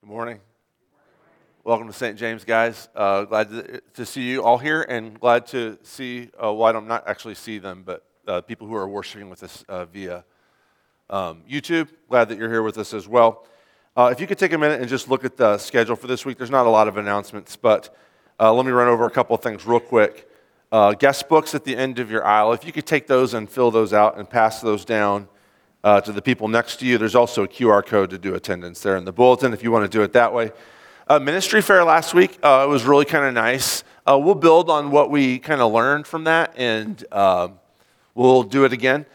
Good morning. Welcome to St. James, guys. Uh, glad to, see you all here and glad to see, uh, well, I don't not actually see them, but uh, people who are worshiping with us uh, via um, YouTube. Glad that you're here with us as well. Uh, if you could take a minute and just look at the schedule for this week, there's not a lot of announcements, but uh, let me run over a couple of things real quick. guest books at the end of your aisle, if you could take those and fill those out and pass those down uh, to the people next to you. There's also a QR code to do attendance there in the bulletin if you want to do it that way. Uh, ministry fair last week uh, it was really kind of nice. Uh, we'll build on what we kind of learned from that and um, we'll do it again.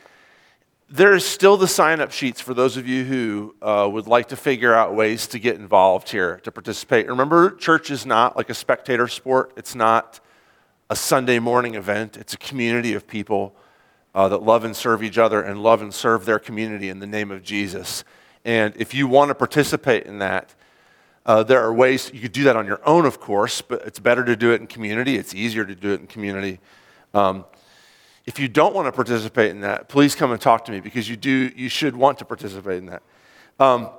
There's still the sign up sheets for those of you who uh, would like to figure out ways to get involved here, to participate. Remember, church is not like a spectator sport, it's not a Sunday morning event, it's a community of people uh, that love and serve each other and love and serve their community in the name of Jesus. And if you want to participate in that, uh, there are ways you could do that on your own, of course, but it's better to do it in community. It's easier to do it in community. Um, if you don't want to participate in that, please come and talk to me because you do. You should want to participate in that. Um,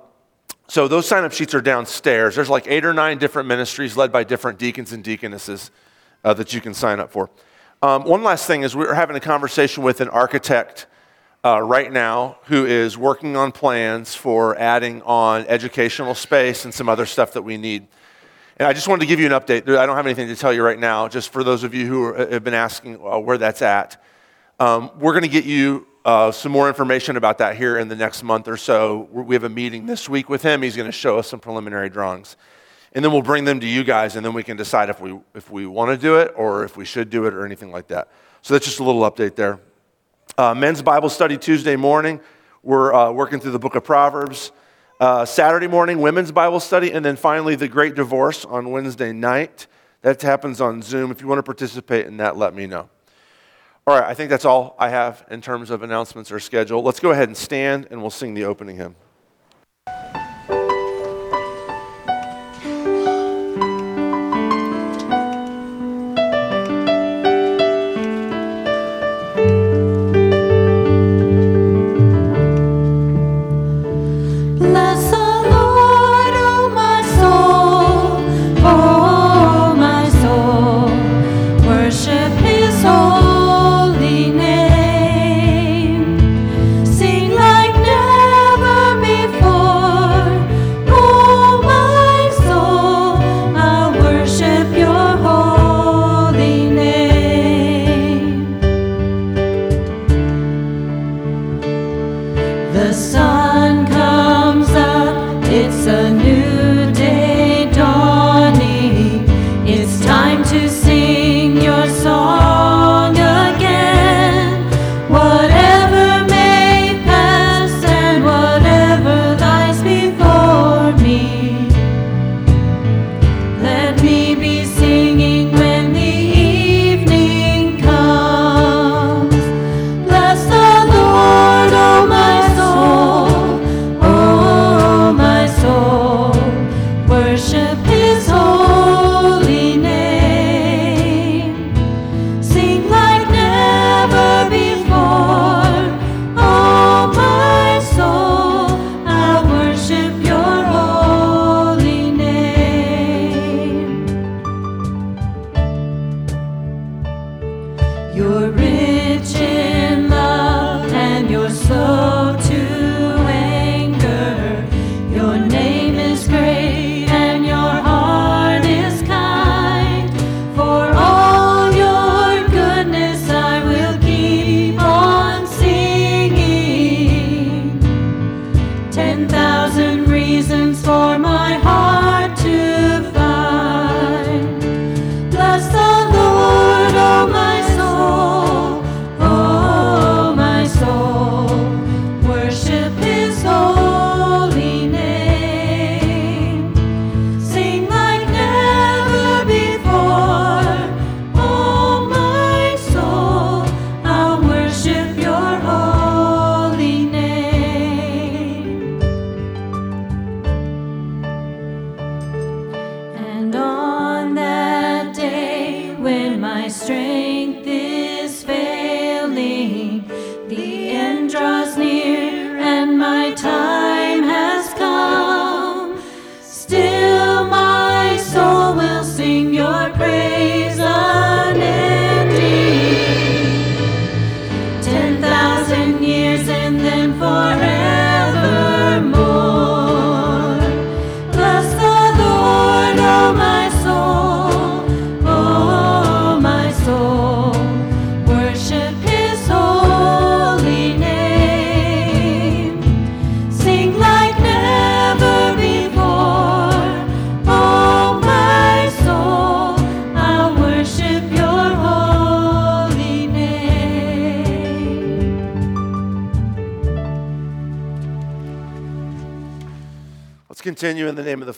so those sign-up sheets are downstairs. There's like eight or nine different ministries led by different deacons and deaconesses uh, that you can sign up for. Um, one last thing is we're having a conversation with an architect uh, right now who is working on plans for adding on educational space and some other stuff that we need. And I just wanted to give you an update. I don't have anything to tell you right now, just for those of you who have been asking uh, where that's at. Um, we're going to get you uh, some more information about that here in the next month or so. We have a meeting this week with him. He's going to show us some preliminary drawings and then we'll bring them to you guys, and then we can decide if we, if we want to do it or if we should do it or anything like that. So that's just a little update there. Uh, men's Bible study Tuesday morning. We're uh, working through the book of Proverbs. Uh, Saturday morning, women's Bible study, and then finally the Great Divorce on Wednesday night. That happens on Zoom. If you want to participate in that, let me know. All right, I think that's all I have in terms of announcements or schedule. Let's go ahead and stand, and we'll sing the opening hymn.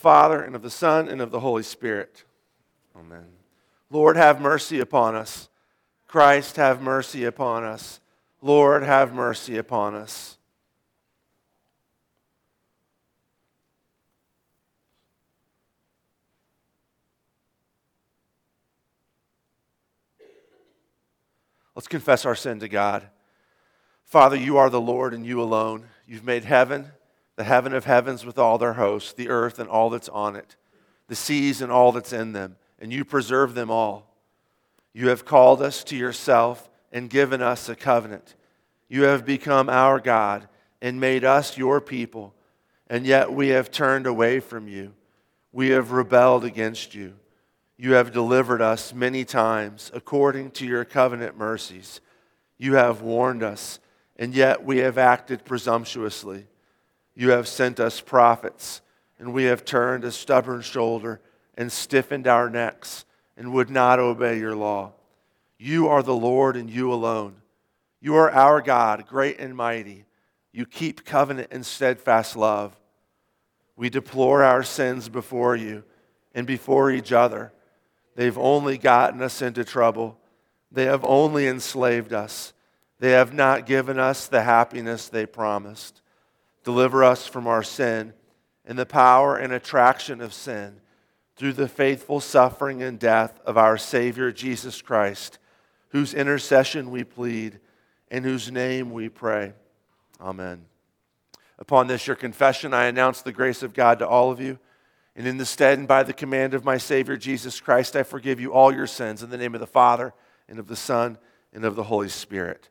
Father, and of the Son, and of the Holy Spirit. Amen. Lord, have mercy upon us. Christ, have mercy upon us. Lord, have mercy upon us. Let's confess our sin to God. Father, you are the Lord and you alone. You've made heaven, the heaven of heavens with all their hosts, the earth and all that's on it, the seas and all that's in them, and you preserve them all. You have called us to yourself and given us a covenant. You have become our God and made us your people, and yet we have turned away from you. We have rebelled against you. You have delivered us many times according to your covenant mercies. You have warned us, and yet we have acted presumptuously. You have sent us prophets, and we have turned a stubborn shoulder and stiffened our necks and would not obey your law. You are the Lord, and you alone. You are our God, great and mighty. You keep covenant and steadfast love. We deplore our sins before you and before each other They've only gotten us into trouble. They have only enslaved us. They have not given us the happiness they promised. Deliver us from our sin and the power and attraction of sin through the faithful suffering and death of our Savior Jesus Christ, whose intercession we plead and whose name we pray. Amen. Upon this, your confession, I announce the grace of God to all of you. And in the stead and by the command of my Savior Jesus Christ, I forgive you all your sins in the name of the Father and of the Son and of the Holy Spirit.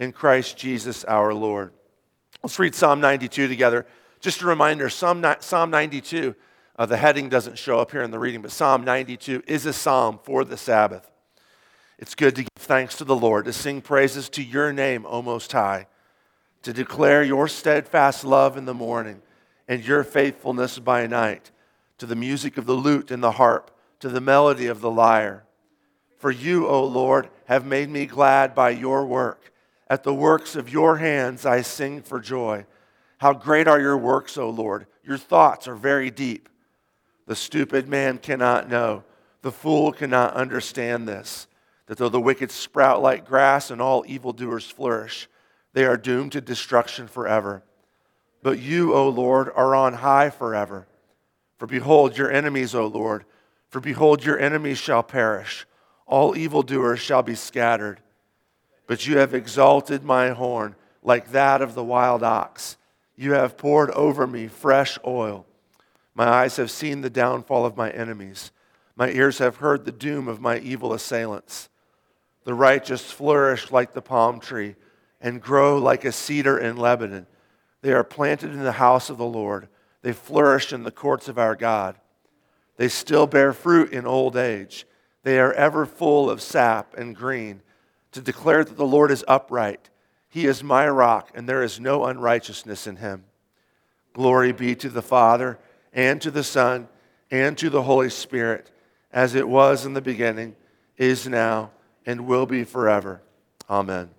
in Christ Jesus our Lord. Let's read Psalm 92 together. Just a reminder Psalm, Psalm 92, uh, the heading doesn't show up here in the reading, but Psalm 92 is a psalm for the Sabbath. It's good to give thanks to the Lord, to sing praises to your name, O Most High to declare your steadfast love in the morning and your faithfulness by night, to the music of the lute and the harp, to the melody of the lyre. For you, O Lord, have made me glad by your work. At the works of your hands I sing for joy. How great are your works, O Lord! Your thoughts are very deep. The stupid man cannot know, the fool cannot understand this, that though the wicked sprout like grass and all evildoers flourish, they are doomed to destruction forever. But you, O Lord, are on high forever. For behold, your enemies, O Lord, for behold, your enemies shall perish. All evildoers shall be scattered. But you have exalted my horn like that of the wild ox. You have poured over me fresh oil. My eyes have seen the downfall of my enemies. My ears have heard the doom of my evil assailants. The righteous flourish like the palm tree and grow like a cedar in Lebanon. They are planted in the house of the Lord. They flourish in the courts of our God. They still bear fruit in old age. They are ever full of sap and green to declare that the Lord is upright. He is my rock, and there is no unrighteousness in him. Glory be to the Father, and to the Son, and to the Holy Spirit, as it was in the beginning, is now, and will be forever. Amen.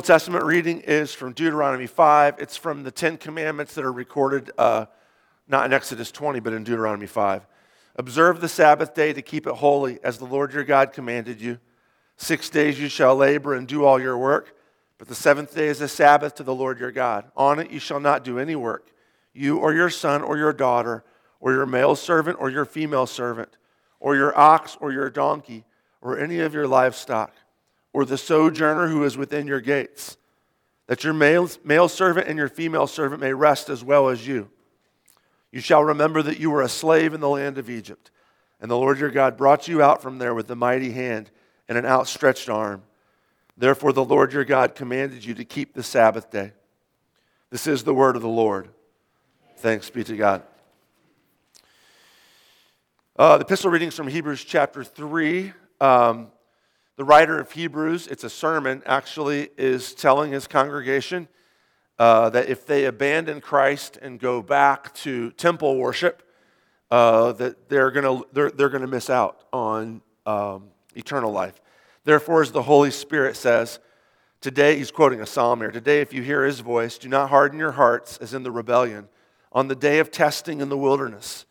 Old Testament reading is from Deuteronomy 5. It's from the Ten Commandments that are recorded uh, not in Exodus 20, but in Deuteronomy 5. Observe the Sabbath day to keep it holy, as the Lord your God commanded you. Six days you shall labor and do all your work, but the seventh day is a Sabbath to the Lord your God. On it you shall not do any work, you or your son or your daughter, or your male servant or your female servant, or your ox or your donkey, or any of your livestock or the sojourner who is within your gates, that your male, male servant and your female servant may rest as well as you. You shall remember that you were a slave in the land of Egypt, and the Lord your God brought you out from there with a mighty hand and an outstretched arm. Therefore, the Lord your God commanded you to keep the Sabbath day. This is the word of the Lord. Thanks be to God. Uh, the epistle readings from Hebrews chapter 3. Um, the writer of Hebrews, it's a sermon, actually is telling his congregation uh, that if they abandon Christ and go back to temple worship, uh, that they're going to they're, they're gonna miss out on um, eternal life. Therefore, as the Holy Spirit says, today, he's quoting a psalm here, today, if you hear his voice, do not harden your hearts as in the rebellion, on the day of testing in the wilderness,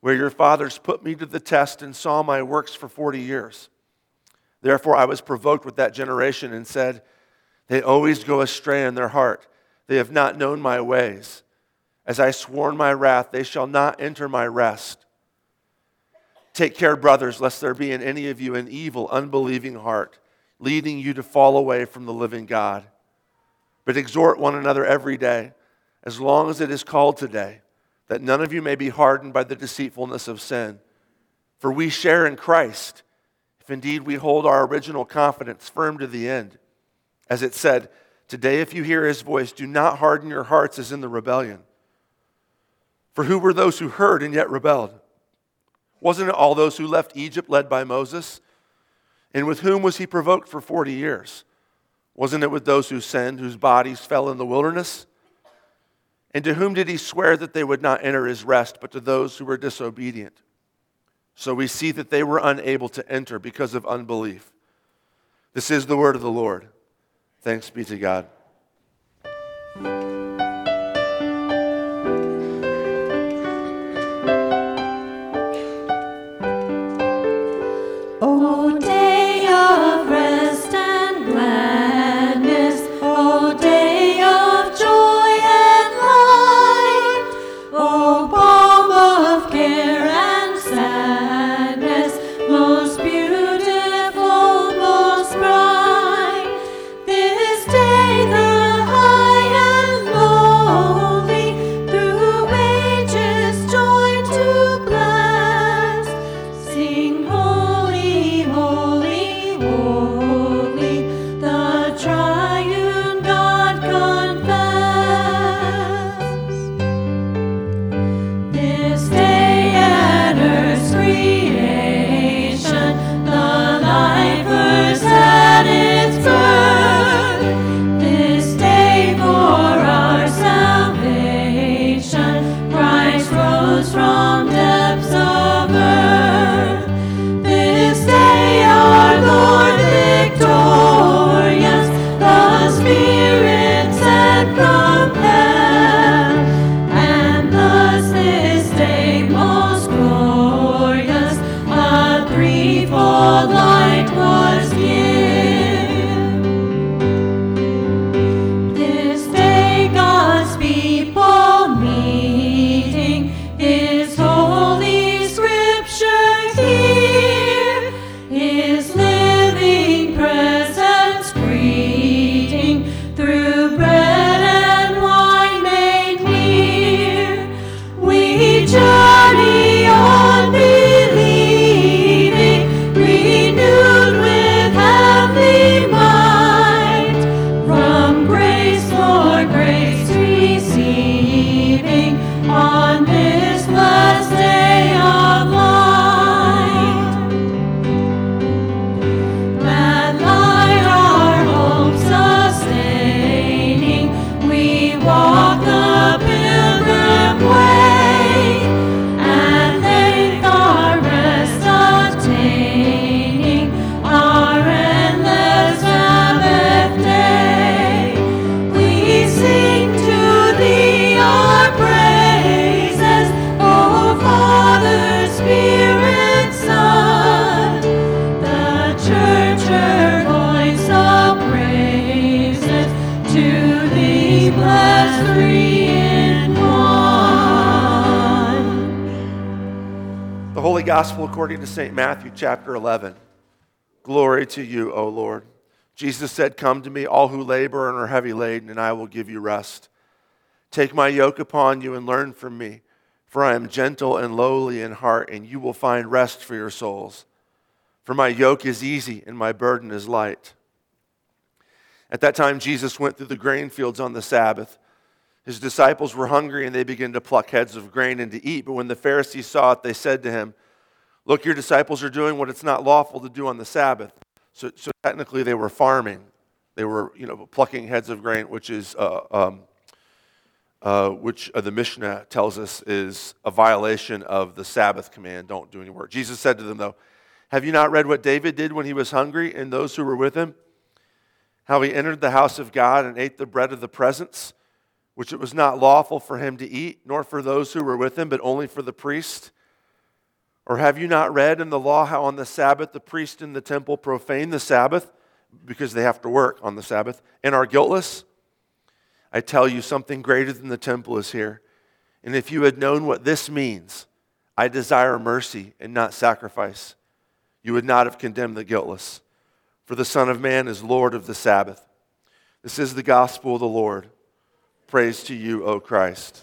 where your fathers put me to the test and saw my works for 40 years. Therefore, I was provoked with that generation and said, They always go astray in their heart. They have not known my ways. As I swore my wrath, they shall not enter my rest. Take care, brothers, lest there be in any of you an evil, unbelieving heart, leading you to fall away from the living God. But exhort one another every day, as long as it is called today, that none of you may be hardened by the deceitfulness of sin. For we share in Christ if indeed we hold our original confidence firm to the end. As it said, Today, if you hear his voice, do not harden your hearts as in the rebellion. For who were those who heard and yet rebelled? Wasn't it all those who left Egypt led by Moses? And with whom was he provoked for 40 years? Wasn't it with those who sinned, whose bodies fell in the wilderness? And to whom did he swear that they would not enter his rest, but to those who were disobedient? So we see that they were unable to enter because of unbelief. This is the word of the Lord. Thanks be to God. Chapter 11. Glory to you, O Lord. Jesus said, Come to me, all who labor and are heavy laden, and I will give you rest. Take my yoke upon you and learn from me, for I am gentle and lowly in heart, and you will find rest for your souls. For my yoke is easy and my burden is light. At that time, Jesus went through the grain fields on the Sabbath. His disciples were hungry and they began to pluck heads of grain and to eat. But when the Pharisees saw it, they said to him, Look, your disciples are doing what it's not lawful to do on the Sabbath. So, so technically, they were farming. They were, you know, plucking heads of grain, which is, uh, um, uh, which uh, the Mishnah tells us is a violation of the Sabbath command don't do any work. Jesus said to them, though, Have you not read what David did when he was hungry and those who were with him? How he entered the house of God and ate the bread of the presence which it was not lawful for him to eat, nor for those who were with him, but only for the priest? Or have you not read in the law how on the Sabbath the priest in the temple profane the Sabbath because they have to work on the Sabbath and are guiltless? I tell you, something greater than the temple is here. And if you had known what this means, I desire mercy and not sacrifice, you would not have condemned the guiltless. For the Son of Man is Lord of the Sabbath. This is the gospel of the Lord. Praise to you, O Christ.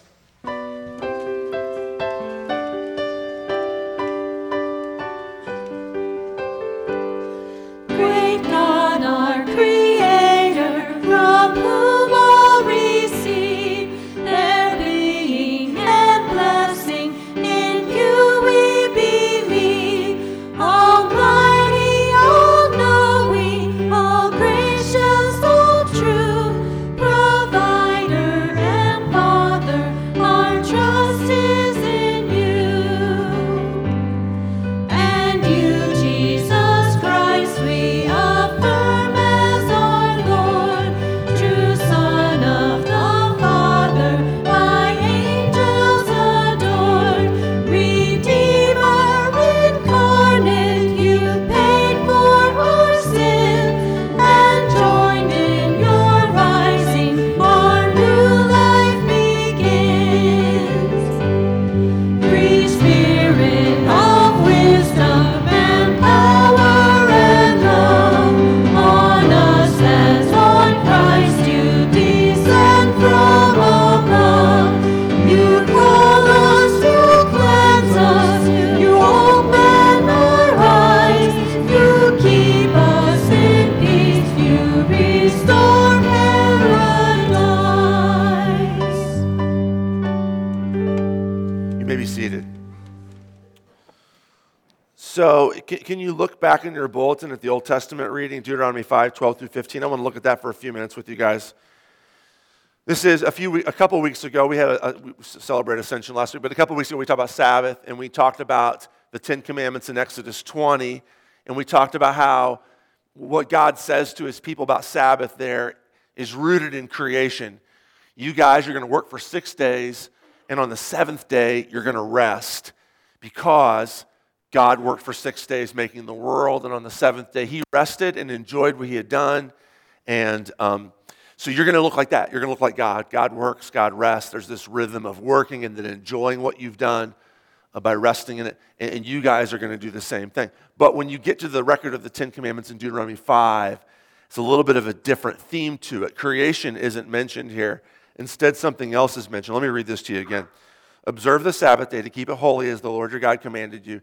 Back in your bulletin at the Old Testament reading, Deuteronomy 5, 12 through 15? I want to look at that for a few minutes with you guys. This is a few, a couple weeks ago. We had a, a we celebrated Ascension last week, but a couple weeks ago we talked about Sabbath, and we talked about the Ten Commandments in Exodus 20, and we talked about how what God says to His people about Sabbath there is rooted in creation. You guys are going to work for six days, and on the seventh day you're going to rest because God worked for six days making the world, and on the seventh day, he rested and enjoyed what he had done. And um, so you're going to look like that. You're going to look like God. God works, God rests. There's this rhythm of working and then enjoying what you've done uh, by resting in it. And, and you guys are going to do the same thing. But when you get to the record of the Ten Commandments in Deuteronomy 5, it's a little bit of a different theme to it. Creation isn't mentioned here. Instead, something else is mentioned. Let me read this to you again. Observe the Sabbath day to keep it holy as the Lord your God commanded you.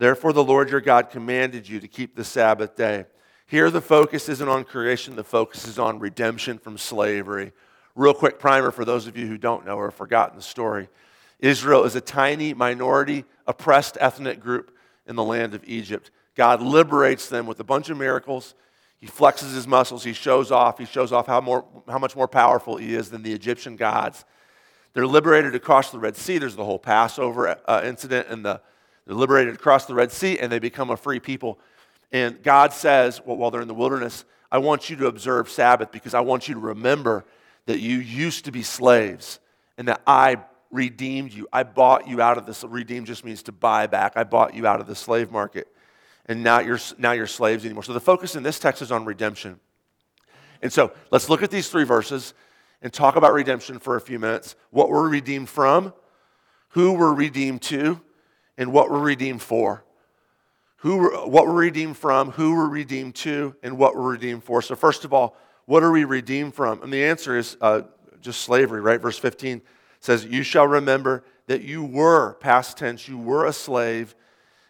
Therefore, the Lord your God commanded you to keep the Sabbath day. Here, the focus isn't on creation, the focus is on redemption from slavery. Real quick primer for those of you who don't know or have forgotten the story Israel is a tiny minority, oppressed ethnic group in the land of Egypt. God liberates them with a bunch of miracles. He flexes his muscles. He shows off. He shows off how, more, how much more powerful he is than the Egyptian gods. They're liberated across the Red Sea. There's the whole Passover uh, incident and the They're liberated across the Red Sea and they become a free people. And God says, well, while they're in the wilderness, I want you to observe Sabbath because I want you to remember that you used to be slaves and that I redeemed you. I bought you out of this. Redeem just means to buy back. I bought you out of the slave market. And now you're, now you're slaves anymore. So the focus in this text is on redemption. And so let's look at these three verses and talk about redemption for a few minutes. What we're redeemed from, who we're redeemed to, and what we're redeemed for. Who, what we're redeemed from, who we're redeemed to, and what we're redeemed for. So, first of all, what are we redeemed from? And the answer is uh, just slavery, right? Verse 15 says, You shall remember that you were, past tense, you were a slave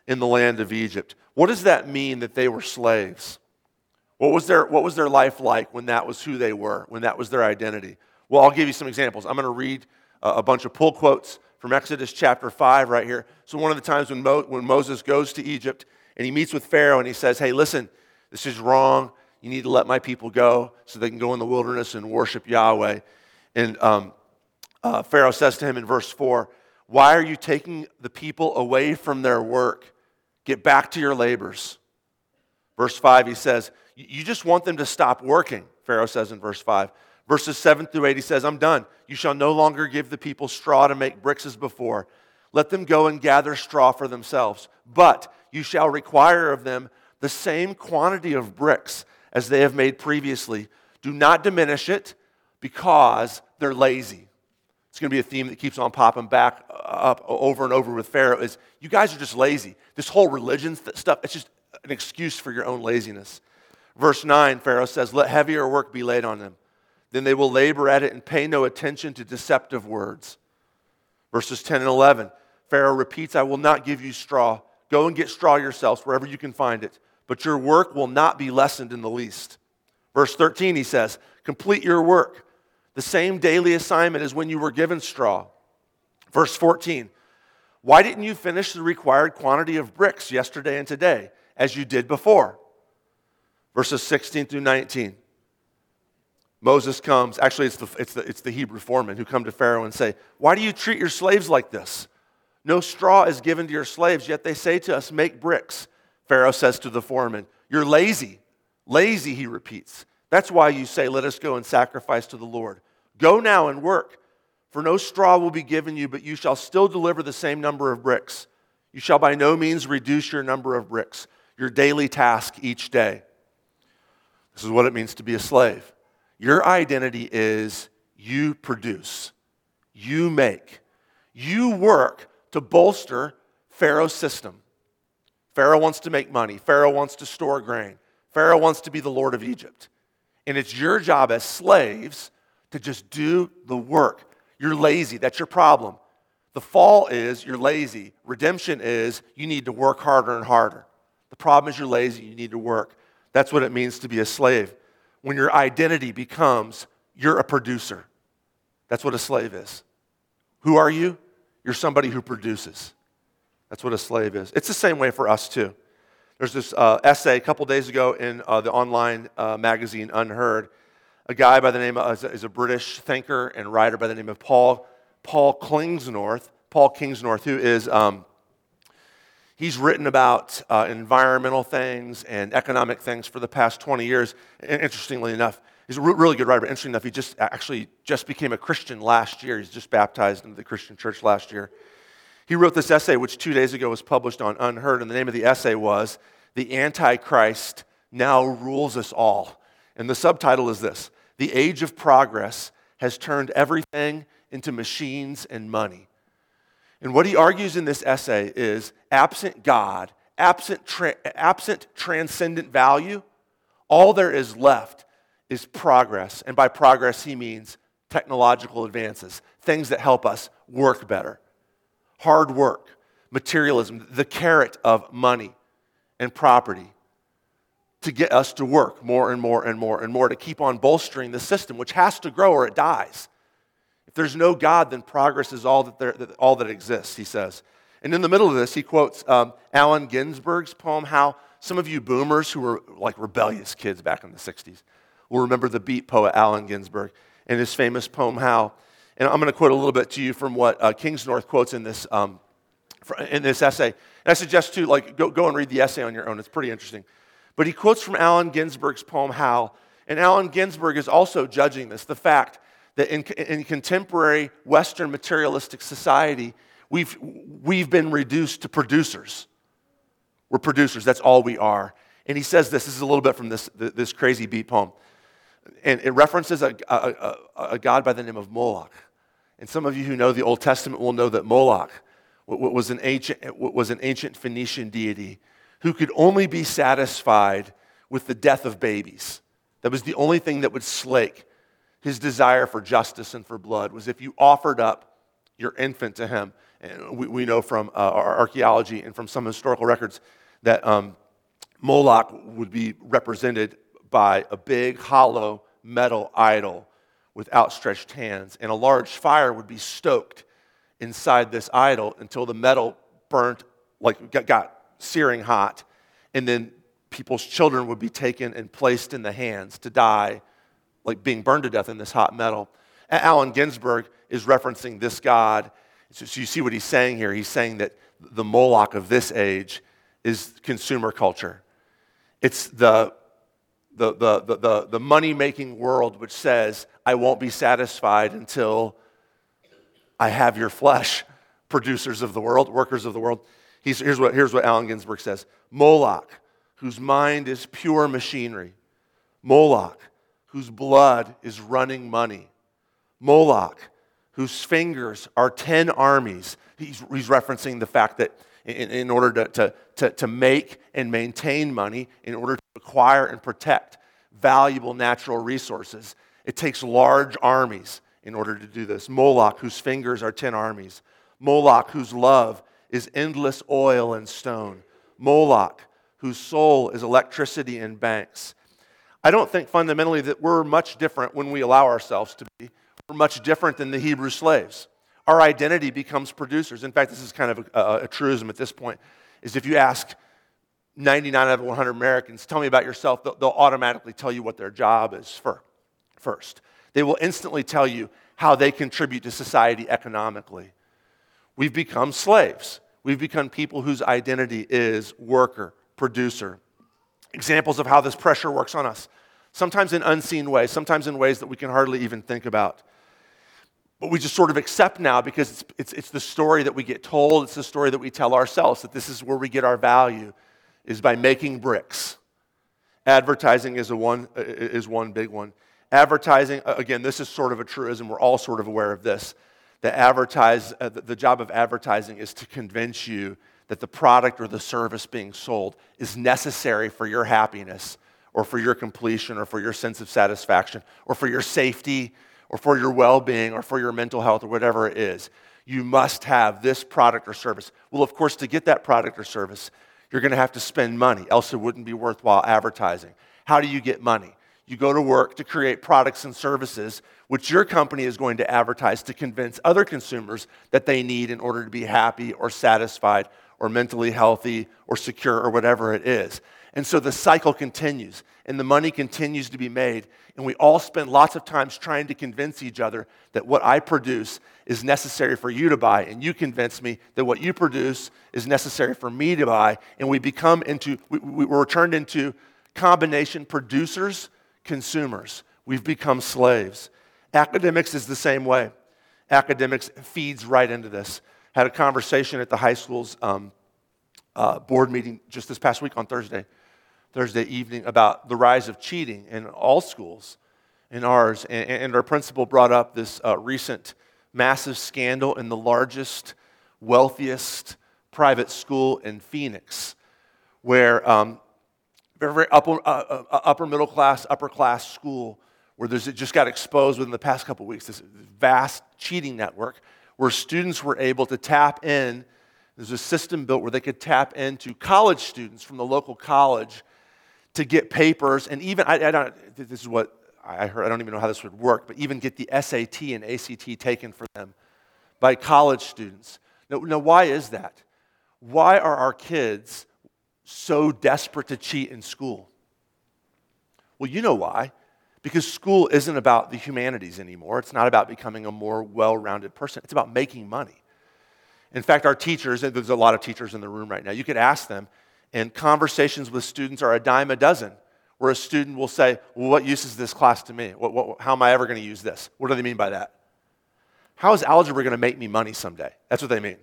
in the land of Egypt. What does that mean that they were slaves? What was, their, what was their life like when that was who they were, when that was their identity? Well, I'll give you some examples. I'm going to read a, a bunch of pull quotes from Exodus chapter 5 right here. So, one of the times when, Mo, when Moses goes to Egypt and he meets with Pharaoh and he says, Hey, listen, this is wrong. You need to let my people go so they can go in the wilderness and worship Yahweh. And um, uh, Pharaoh says to him in verse 4, Why are you taking the people away from their work? Get back to your labors. Verse 5, he says, You just want them to stop working, Pharaoh says in verse 5. Verses 7 through 8, he says, I'm done. You shall no longer give the people straw to make bricks as before. Let them go and gather straw for themselves. But you shall require of them the same quantity of bricks as they have made previously. Do not diminish it because they're lazy. It's going to be a theme that keeps on popping back uh, up over and over with Pharaoh is you guys are just lazy. This whole religion stuff, it's just an excuse for your own laziness. Verse 9, Pharaoh says, Let heavier work be laid on them. Then they will labor at it and pay no attention to deceptive words. Verses 10 and 11, Pharaoh repeats, I will not give you straw. Go and get straw yourselves wherever you can find it, but your work will not be lessened in the least. Verse 13, he says, Complete your work. The same daily assignment as when you were given straw. Verse 14, Why didn't you finish the required quantity of bricks yesterday and today? as you did before. Verses 16 through 19. Moses comes, actually, it's the, it's, the, it's the Hebrew foreman who come to Pharaoh and say, Why do you treat your slaves like this? No straw is given to your slaves, yet they say to us, Make bricks. Pharaoh says to the foreman, You're lazy. Lazy, he repeats. That's why you say, Let us go and sacrifice to the Lord. Go now and work, for no straw will be given you, but you shall still deliver the same number of bricks. You shall by no means reduce your number of bricks your daily task each day. This is what it means to be a slave. Your identity is you produce, you make, you work to bolster Pharaoh's system. Pharaoh wants to make money, Pharaoh wants to store grain, Pharaoh wants to be the Lord of Egypt. And it's your job as slaves to just do the work. You're lazy, that's your problem. The fall is you're lazy. Redemption is you need to work harder and harder. The problem is you're lazy, you need to work. That's what it means to be a slave. When your identity becomes you're a producer. That's what a slave is. Who are you? You're somebody who produces. That's what a slave is. It's the same way for us, too. There's this uh, essay a couple days ago in uh, the online uh, magazine UnHerd. A guy by the name of, is a British thinker and writer by the name of Paul, Paul Kingsnorth, Paul Kingsnorth, who is um, He's written about uh, environmental things and economic things for the past 20 years. And interestingly enough, he's a really good writer. But interesting enough, he just actually just became a Christian last year. He's just baptized into the Christian church last year. He wrote this essay, which two days ago was published on UnHerd, and the name of the essay was "The Antichrist Now Rules Us All." And the subtitle is this: "The Age of Progress has turned everything into machines and money." And what he argues in this essay is absent God, absent, tra- absent transcendent value, all there is left is progress. And by progress, he means technological advances, things that help us work better. Hard work, materialism, the carrot of money and property to get us to work more and more and more and more to keep on bolstering the system, which has to grow or it dies. There's no God, then progress is all that, there, all that exists, he says. And in the middle of this, he quotes um, Allen Ginsberg's poem, Howl some of you boomers who were like rebellious kids back in the 60s will remember the beat poet Allen Ginsberg and his famous poem, Howl. And I'm going to quote a little bit to you from what uh, Kingsnorth quotes in this, um, in this essay. And I suggest too, like, go, go and read the essay on your own. It's pretty interesting. But he quotes from Allen Ginsberg's poem, Howl. And Allen Ginsberg is also judging this the fact that in, in contemporary Western materialistic society, we've, we've been reduced to producers. We're producers, that's all we are. And he says this, this is a little bit from this, this crazy beat poem. And it references a, a, a, a god by the name of Moloch. And some of you who know the Old Testament will know that Moloch was an ancient, was an ancient Phoenician deity who could only be satisfied with the death of babies. That was the only thing that would slake his desire for justice and for blood was if you offered up your infant to him. And we, we know from uh, our archaeology and from some historical records that um, Moloch would be represented by a big, hollow metal idol with outstretched hands, and a large fire would be stoked inside this idol until the metal burnt, like got, got searing hot, and then people's children would be taken and placed in the hands to die, like being burned to death in this hot metal. Allen Ginsberg is referencing this God. So you see what he's saying here. He's saying that the Moloch of this age is consumer culture. It's the, the, the, the, the, the money making world which says, I won't be satisfied until I have your flesh, producers of the world, workers of the world. He's, here's, what, here's what Allen Ginsberg says Moloch, whose mind is pure machinery. Moloch, whose blood is running money. Moloch, whose fingers are 10 armies. He's, he's referencing the fact that in, in order to, to, to, to make and maintain money, in order to acquire and protect valuable natural resources, it takes large armies in order to do this. Moloch, whose fingers are 10 armies. Moloch, whose love is endless oil and stone. Moloch, whose soul is electricity and banks. I don't think fundamentally that we're much different when we allow ourselves to be. We're much different than the Hebrew slaves. Our identity becomes producers. In fact, this is kind of a, a, truism at this point, is if you ask 99 out of 100 Americans, tell me about yourself, they'll, they'll automatically tell you what their job is for, first. They will instantly tell you how they contribute to society economically. We've become slaves. We've become people whose identity is worker, producer. Examples of how this pressure works on us. Sometimes in unseen ways, sometimes in ways that we can hardly even think about. But we just sort of accept now because it's, it's, it's the story that we get told, it's the story that we tell ourselves that this is where we get our value, is by making bricks. Advertising is, a one, is one big one. Advertising, again, this is sort of a truism. We're all sort of aware of this. That advertise, uh, the job of advertising is to convince you that the product or the service being sold is necessary for your happiness or for your completion or for your sense of satisfaction or for your safety or for your well being or for your mental health or whatever it is. You must have this product or service. Well, of course, to get that product or service, you're going to have to spend money, else it wouldn't be worthwhile advertising. How do you get money? You go to work to create products and services which your company is going to advertise to convince other consumers that they need in order to be happy or satisfied or mentally healthy or secure or whatever it is. And so the cycle continues and the money continues to be made. And we all spend lots of times trying to convince each other that what I produce is necessary for you to buy. And you convince me that what you produce is necessary for me to buy. And we become into, we, we're turned into combination producers consumers. We've become slaves. Academics is the same way. Academics feeds right into this. Had a conversation at the high school's um, uh, board meeting just this past week on Thursday, Thursday evening about the rise of cheating in all schools, in ours. And, and our principal brought up this uh, recent massive scandal in the largest, wealthiest private school in Phoenix, where um, very, very upper, uh, uh, upper middle class, upper class school where there's, it just got exposed within the past couple weeks, this vast cheating network where students were able to tap in. There's a system built where they could tap into college students from the local college to get papers, and even, I, I don't, this is what I heard, I don't even know how this would work, but even get the SAT and ACT taken for them by college students. Now, now why is that? Why are our kids so desperate to cheat in school? Well, you know why. Because school isn't about the humanities anymore. It's not about becoming a more well rounded person, it's about making money. In fact, our teachers, and there's a lot of teachers in the room right now, you could ask them, and conversations with students are a dime a dozen, where a student will say, Well, what use is this class to me? What, what, how am I ever going to use this? What do they mean by that? How is algebra going to make me money someday? That's what they mean.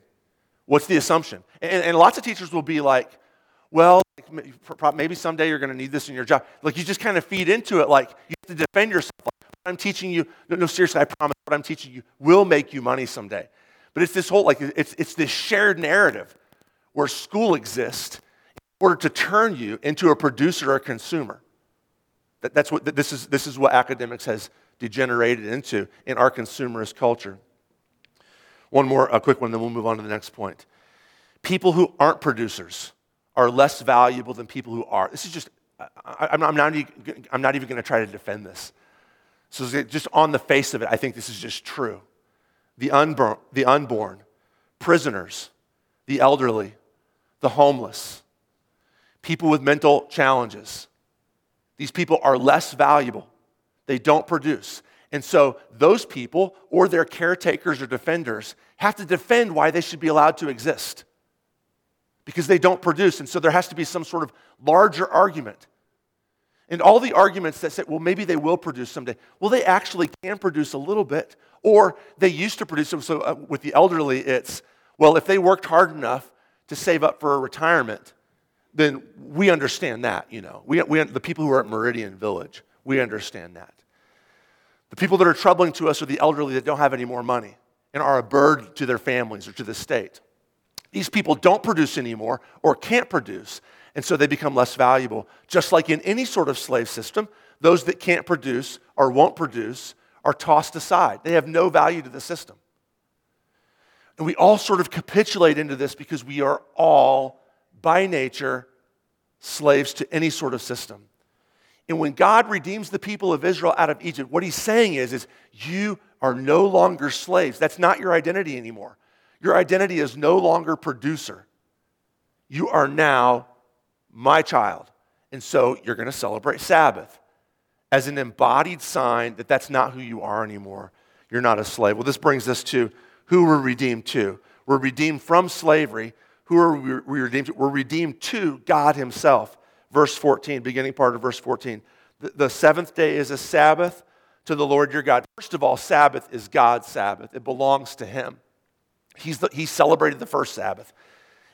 What's the assumption? And, and lots of teachers will be like, Well, maybe someday you're going to need this in your job. Like you just kind of feed into it, like you have to defend yourself. Like, what I'm teaching you, no, no, seriously, I promise what I'm teaching you will make you money someday. But it's this whole, like, it's, it's this shared narrative where school exists in order to turn you into a producer or a consumer. That, that's what, this, is, this is what academics has degenerated into in our consumerist culture. One more, a quick one, then we'll move on to the next point. People who aren't producers are less valuable than people who are. This is just, I, am not, I'm not even going to try to defend this. So, just on the face of it, I think this is just true. The unborn, the unborn, prisoners, the elderly, the homeless, people with mental challenges, these people are less valuable. They don't produce. And so, those people or their caretakers or defenders have to defend why they should be allowed to exist because they don't produce. And so, there has to be some sort of larger argument and all the arguments that say, well, maybe they will produce someday. Well, they actually can produce a little bit, or they used to produce. So, uh, with the elderly, it's, well, if they worked hard enough to save up for a retirement, then we understand that, you know. We, we, the people who are at Meridian Village, we understand that. The people that are troubling to us are the elderly that don't have any more money and are a burden to their families or to the state. These people don't produce anymore or can't produce and so they become less valuable. Just like in any sort of slave system, those that can't produce or won't produce are tossed aside. They have no value to the system. And we all sort of capitulate into this because we are all, by nature, slaves to any sort of system. And when God redeems the people of Israel out of Egypt, what he's saying is, is you are no longer slaves. That's not your identity anymore. Your identity is no longer producer. You are now my child. And so you're going to celebrate Sabbath as an embodied sign that that's not who you are anymore. You're not a slave. Well, this brings us to who we're redeemed to. We're redeemed from slavery. Who are we redeemed to? We're redeemed to God Himself. Verse 14, beginning part of verse 14. The, the seventh day is a Sabbath to the Lord your God. First of all, Sabbath is God's Sabbath, it belongs to Him. He's the, he celebrated the first Sabbath.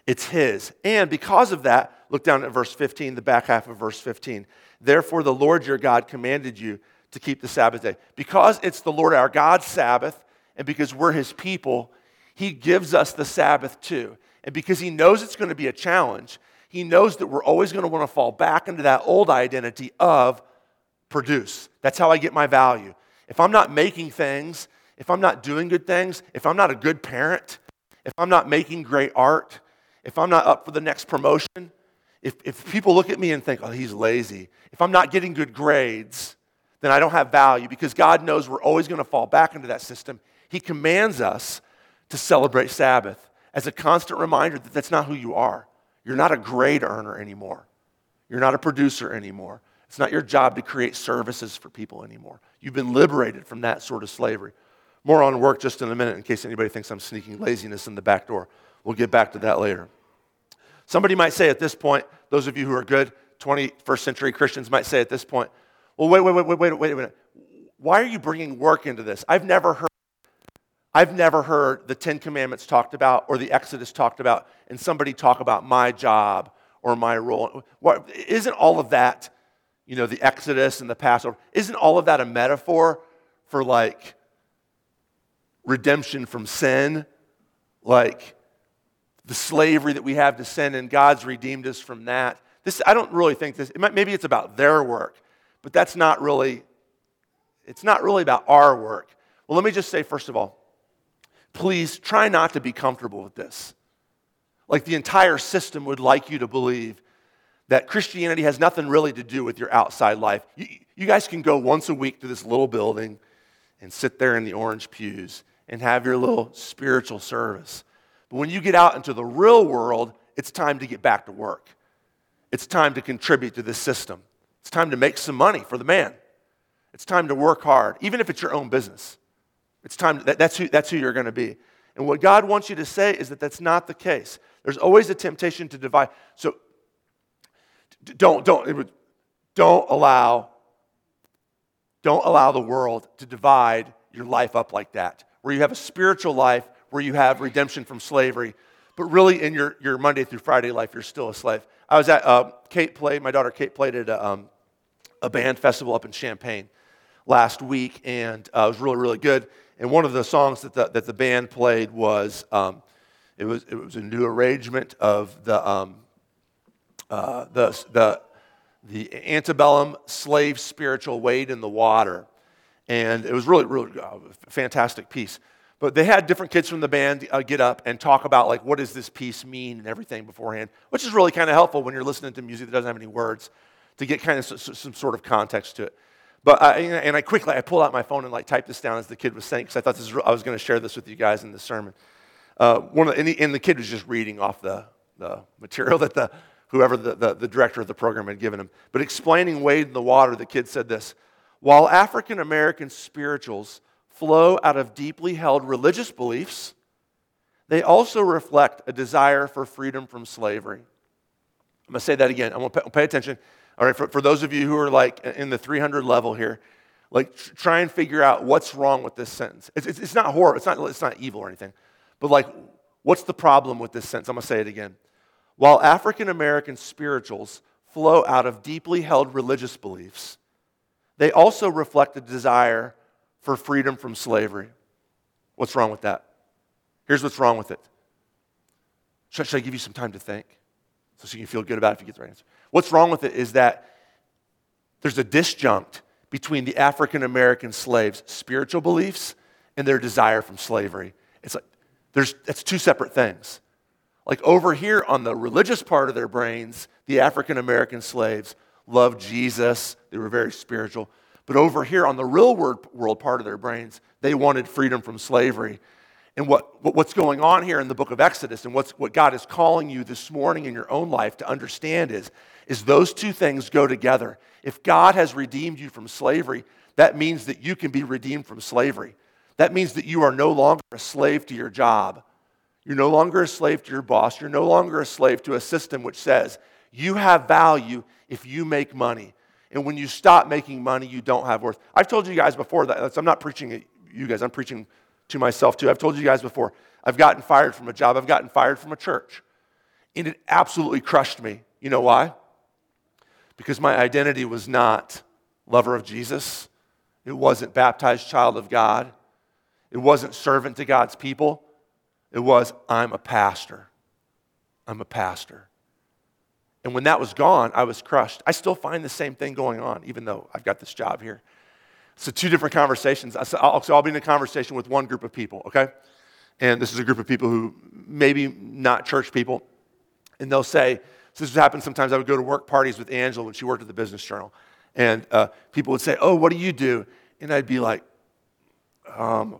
It's His. And because of that, look down at verse 15, the back half of verse 15. Therefore, the Lord your God commanded you to keep the Sabbath day. Because it's the Lord our God's Sabbath, and because we're His people, He gives us the Sabbath too. And because He knows it's going to be a challenge, He knows that we're always going to want to fall back into that old identity of produce. That's how I get my value. If I'm not making things, if I'm not doing good things, if I'm not a good parent, if I'm not making great art, if I'm not up for the next promotion, if, if people look at me and think, oh, he's lazy, if I'm not getting good grades, then I don't have value because God knows we're always going to fall back into that system. He commands us to celebrate Sabbath as a constant reminder that that's not who you are. You're not a grade earner anymore. You're not a producer anymore. It's not your job to create services for people anymore. You've been liberated from that sort of slavery. More on work just in a minute in case anybody thinks I'm sneaking laziness in the back door. We'll get back to that later. Somebody might say at this point, those of you who are good 21st century Christians might say at this point, well, wait, wait, wait, wait, wait, wait a minute. Why are you bringing work into this? I've never heard. I've never heard the Ten Commandments talked about or the Exodus talked about, and somebody talk about my job or my role. What, isn't all of that, you know, the Exodus and the Passover, isn't all of that a metaphor for like redemption from sin? Like, the slavery that we have to sin, and God's redeemed us from that. This, I don't really think this, it might, maybe it's about their work, but that's not really, it's not really about our work. Well, let me just say, first of all, please try not to be comfortable with this. Like the entire system would like you to believe that Christianity has nothing really to do with your outside life. You, you guys can go once a week to this little building and sit there in the orange pews and have your little spiritual service. But when you get out into the real world, it's time to get back to work. It's time to contribute to this system. It's time to make some money for the man. It's time to work hard, even if it's your own business. It's time, that, that's, who, that's who you're going to be. And what God wants you to say is that that's not the case. There's always a temptation to divide. So don't, don't, don't allow, don't allow the world to divide your life up like that, where you have a spiritual life, where you have redemption from slavery, but really in your, your Monday through Friday life, you're still a slave. I was at, uh, Kate played, my daughter Kate played at a, um, a band festival up in Champaign last week, and uh, it was really, really good. And one of the songs that the, that the band played was, um, it was, it was a new arrangement of the, um, uh, the, the, the antebellum slave spiritual wade in the water. And it was really, really uh, fantastic piece. But they had different kids from the band uh, get up and talk about like what does this piece mean and everything beforehand, which is really kind of helpful when you're listening to music that doesn't have any words to get kind of some sort of context to it. But I, and I quickly I pulled out my phone and like typed this down as the kid was saying because I thought this I was going to share this with you guys in the sermon. Uh, one the, and, the, and the kid was just reading off the, the material that the whoever the, the, the director of the program had given him. But explaining Wade in the water, the kid said this: While African American spirituals flow out of deeply held religious beliefs, they also reflect a desire for freedom from slavery. I'm going to say that again. I'm going to pay, attention. All right, for, for those of you who are like in the 300 level here, like try and figure out what's wrong with this sentence. It's, it's, it's not horrible, it's not, it's not evil or anything, but like, what's the problem with this sentence? I'm going to say it again. While African American spirituals flow out of deeply held religious beliefs, they also reflect a desire for freedom from slavery. What's wrong with that? Here's what's wrong with it. Should, should I give you some time to think so you can feel good about it if you get the right answer? What's wrong with it is that there's a disjunct between the African American slaves' spiritual beliefs and their desire from slavery. It's like there's it's two separate things. Like over here on the religious part of their brains, the African American slaves loved Jesus, they were very spiritual. But over here on the real world part of their brains, they wanted freedom from slavery. And what, what's going on here in the book of Exodus and what's, what God is calling you this morning in your own life to understand is, is those two things go together. If God has redeemed you from slavery, that means that you can be redeemed from slavery. That means that you are no longer a slave to your job. You're no longer a slave to your boss. You're no longer a slave to a system which says you have value if you make money. And when you stop making money, you don't have worth. I've told you guys before that I'm not preaching at you guys, I'm preaching to myself too. I've told you guys before, I've gotten fired from a job, I've gotten fired from a church. And it absolutely crushed me. You know why? Because my identity was not lover of Jesus, it wasn't baptized child of God, it wasn't servant to God's people. It was, I'm a pastor. I'm a pastor. And when that was gone, I was crushed. I still find the same thing going on, even though I've got this job here. So, two different conversations. So I'll be in a conversation with one group of people, okay? And this is a group of people who maybe not church people. And they'll say, so this happened sometimes. I would go to work parties with Angela when she worked at the Business Journal. And uh, people would say, Oh, what do you do? And I'd be like, um,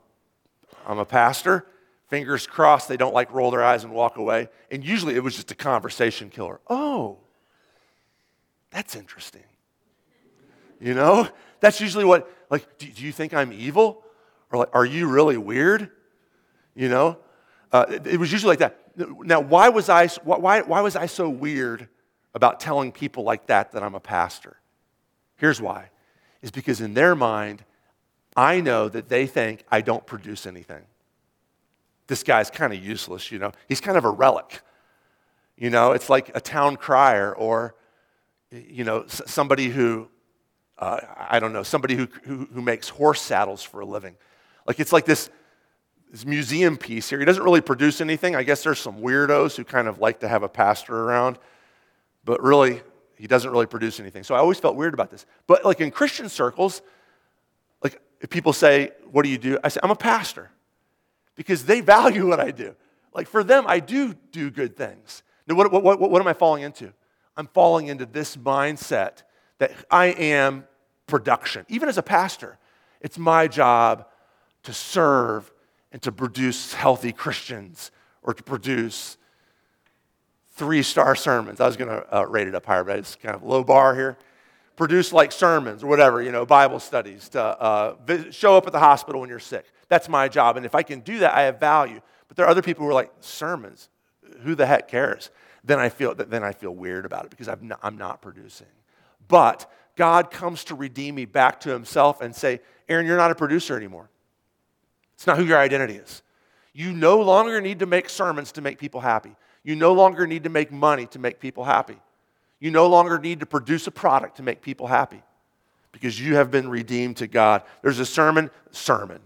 I'm a pastor. Fingers crossed they don't like roll their eyes and walk away. And usually it was just a conversation killer. Oh, that's interesting. You know? That's usually what, like, do, do you think I'm evil? Or like, are you really weird? You know? Uh, it, it, was usually like that. Now, why was, I, why, why was I so weird about telling people like that that I'm a pastor? Here's why. Is because in their mind, I know that they think I don't produce anything this guy's kind of useless, you know. He's kind of a relic. You know, it's like a town crier or, you know, somebody who, uh, I don't know, somebody who, who, who makes horse saddles for a living. Like it's like this, this museum piece here. He doesn't really produce anything. I guess there's some weirdos who kind of like to have a pastor around, but really, he doesn't really produce anything. So I always felt weird about this. But like in Christian circles, like if people say, What do you do? I say, I'm a pastor because they value what I do. Like for them, I do do good things. Now, what, what, what, what am I falling into? I'm falling into this mindset that I am production. Even as a pastor, it's my job to serve and to produce healthy Christians or to produce three star sermons. I was going to uh, rate it up higher, but it's kind of low bar here. Produce like sermons or whatever, you know, Bible studies, to uh, show up at the hospital when you're sick. That's my job. And if I can do that, I have value. But there are other people who are like, sermons, who the heck cares? Then I feel, then I feel weird about it because I'm not, I'm not producing. But God comes to redeem me back to himself and say, Aaron, you're not a producer anymore. It's not who your identity is. You no longer need to make sermons to make people happy. You no longer need to make money to make people happy. You no longer need to produce a product to make people happy because you have been redeemed to God. There's a sermon, sermon.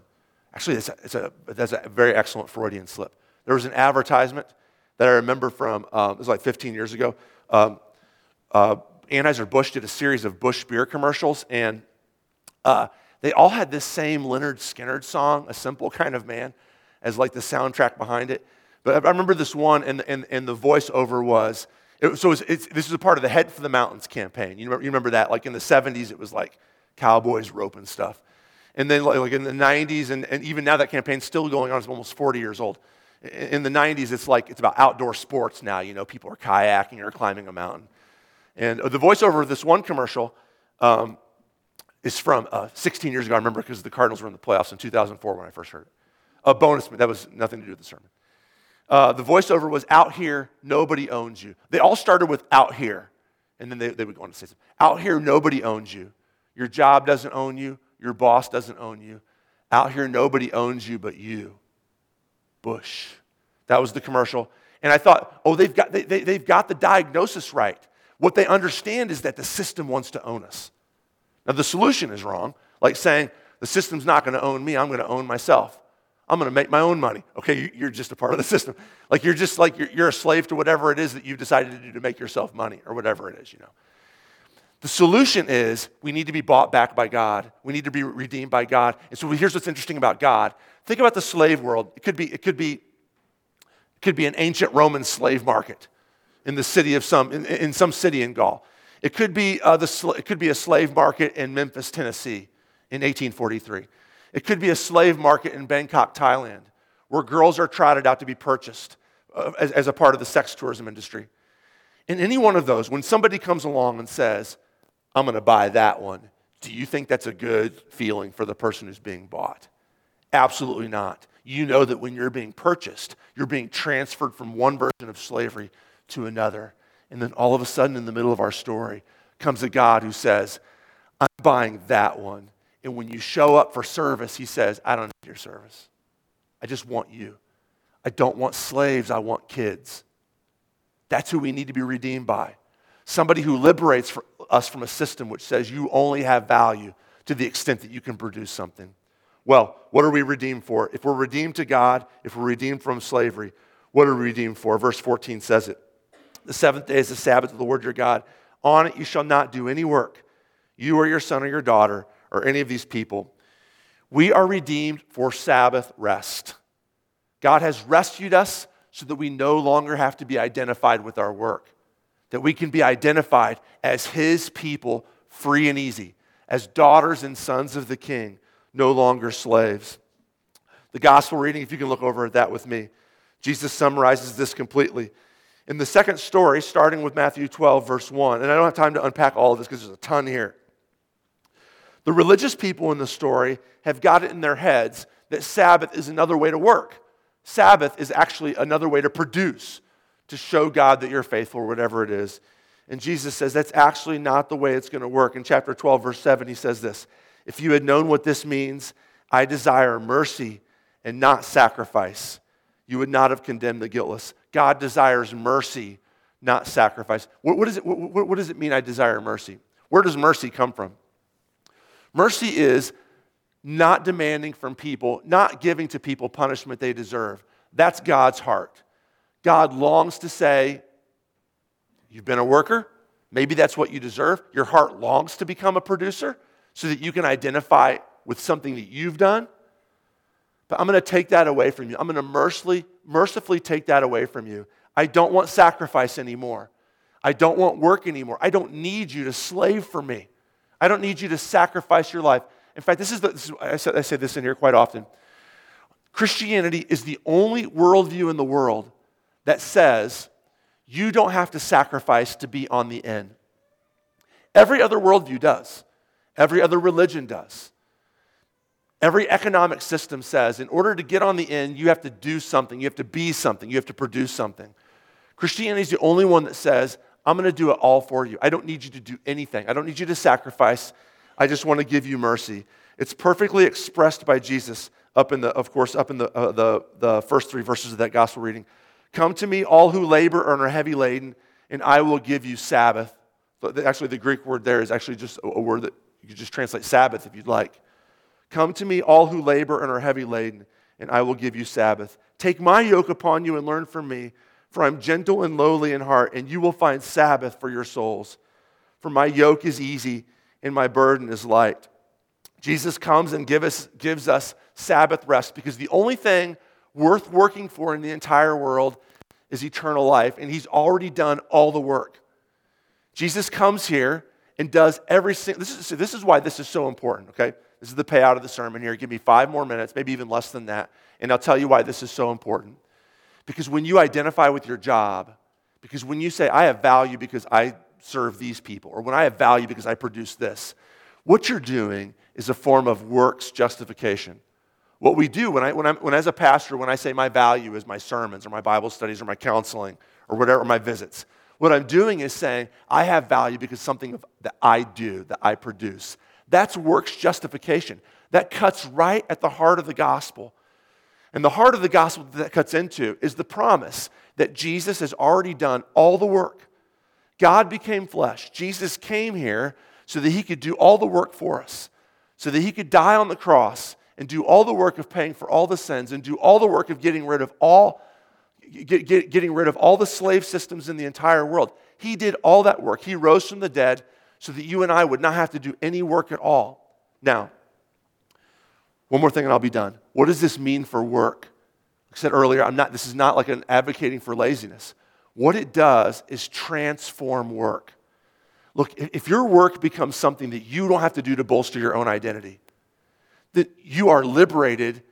Actually, it's a, it's a, that's a very excellent Freudian slip. There was an advertisement that I remember from, um, it was like 15 years ago. Um, uh, Anheuser-Busch did a series of Busch beer commercials, and uh, they all had this same Lynyrd Skynyrd song, A Simple Kind of Man, as like the soundtrack behind it. But I remember this one, and, and, and the voiceover was, it, so it's, it's, this is a part of the Head for the Mountains campaign. You remember, you remember that? Like in the 70s, it was like cowboys roping stuff. And then like in the 90s, and, and even now that campaign's still going on, it's almost 40 years old. In the 90s, it's like it's about outdoor sports now. You know, people are kayaking or climbing a mountain. And the voiceover of this one commercial um, is from uh, 16 years ago. I remember because the Cardinals were in the playoffs in 2004 when I first heard it. A bonus, that was nothing to do with the sermon. Uh, the voiceover was out here, nobody owns you. They all started with out here, and then they, they would go on to say, something. out here, nobody owns you. Your job doesn't own you, your boss doesn't own you. Out here, nobody owns you but you. Busch. That was the commercial. And I thought, oh, they've got, they, they, they've got the diagnosis right. What they understand is that the system wants to own us. Now, the solution is wrong, like saying, the system's not going to own me, I'm going to own myself. I'm going to make my own money. Okay, you're just a part of the system. Like you're just like you're, you're a slave to whatever it is that you've decided to do to make yourself money or whatever it is, you know. The solution is we need to be bought back by God. We need to be redeemed by God. And so here's what's interesting about God. Think about the slave world. It could be, it could be, it could be an ancient Roman slave market in the city of some, in, in some city in Gaul. It could, be, uh, the, it could be a slave market in Memphis, Tennessee in 1843. It could be a slave market in Bangkok, Thailand, where girls are trotted out to be purchased uh, as, as a part of the sex tourism industry. In any one of those, when somebody comes along and says, I'm going to buy that one, do you think that's a good feeling for the person who's being bought? Absolutely not. You know that when you're being purchased, you're being transferred from one version of slavery to another. And then all of a sudden, in the middle of our story, comes a God who says, I'm buying that one. And when you show up for service, he says, I don't need your service. I just want you. I don't want slaves, I want kids. That's who we need to be redeemed by. Somebody who liberates us from a system which says you only have value to the extent that you can produce something. Well, what are we redeemed for? If we're redeemed to God, if we're redeemed from slavery, what are we redeemed for? Verse 14 says it. The seventh day is the Sabbath of the Lord your God. On it you shall not do any work, you or your son or your daughter, or any of these people. We are redeemed for Sabbath rest. God has rescued us so that we no longer have to be identified with our work, that we can be identified as His people, free and easy, as daughters and sons of the King, no longer slaves. The gospel reading, if you can look over at that with me, Jesus summarizes this completely. In the second story, starting with Matthew 12, verse 1, and I don't have time to unpack all of this because there's a ton here. The religious people in the story have got it in their heads that Sabbath is another way to work. Sabbath is actually another way to produce, to show God that you're faithful whatever it is. And Jesus says that's actually not the way it's going to work. In chapter 12, verse 7, he says this If you had known what this means, I desire mercy and not sacrifice, you would not have condemned the guiltless. God desires mercy, not sacrifice. What, what, is it, what, what does it mean, I desire mercy? Where does mercy come from? Mercy is not demanding from people, not giving to people punishment they deserve. That's God's heart. God longs to say, You've been a worker. Maybe that's what you deserve. Your heart longs to become a producer so that you can identify with something that you've done. But I'm going to take that away from you. I'm going to mercifully, take that away from you. I don't want sacrifice anymore. I don't want work anymore. I don't need you to slave for me. I don't need you to sacrifice your life. In fact, this is, the, this is I, I say this in here quite often. Christianity is the only worldview in the world that says you don't have to sacrifice to be on the end. Every other worldview does, every other religion does. Every economic system says in order to get on the end, you have to do something, you have to be something, you have to produce something. Christianity is the only one that says, I'm going to do it all for you. I don't need you to do anything. I don't need you to sacrifice. I just want to give you mercy. It's perfectly expressed by Jesus up in the, of course, up in the, uh, the, the first three verses of that gospel reading. Come to me, all who labor and are heavy laden, and I will give you Sabbath. Actually, the Greek word there is actually just a word that you could just translate Sabbath if you'd like. Come to me, all who labor and are heavy laden, and I will give you Sabbath. Take my yoke upon you and learn from me, for I'm gentle and lowly in heart, and you will find Sabbath for your souls. For my yoke is easy and my burden is light. Jesus comes and give us, gives us Sabbath rest because the only thing worth working for in the entire world is eternal life, and He's already done all the work. Jesus comes here and does every single. This is, this is why this is so important. Okay, this is the payout of the sermon here. Give me five more minutes, maybe even less than that, and I'll tell you why this is so important. Because when you identify with your job, because when you say I have value because I serve these people, or when I have value because I produce this, what you're doing is a form of works justification. What we do when I, when, I'm, when as a pastor, when I say my value is my sermons or my Bible studies or my counseling or whatever, or my visits, what I'm doing is saying I have value because something that I do, that I produce. That's works justification. That cuts right at the heart of the gospel. And the heart of the gospel that cuts into is the promise that Jesus has already done all the work. God became flesh. Jesus came here so that he could do all the work for us, so that he could die on the cross and do all the work of paying for all the sins and do all the work of getting rid of all get, get, getting rid of all the slave systems in the entire world. He did all that work. He rose from the dead so that you and I would not have to do any work at all. Now, one more thing and I'll be done. What does this mean for work? I said earlier, I'm not, this is not like an advocating for laziness. What it does is transform work. Look, if your work becomes something that you don't have to do to bolster your own identity, that you are liberated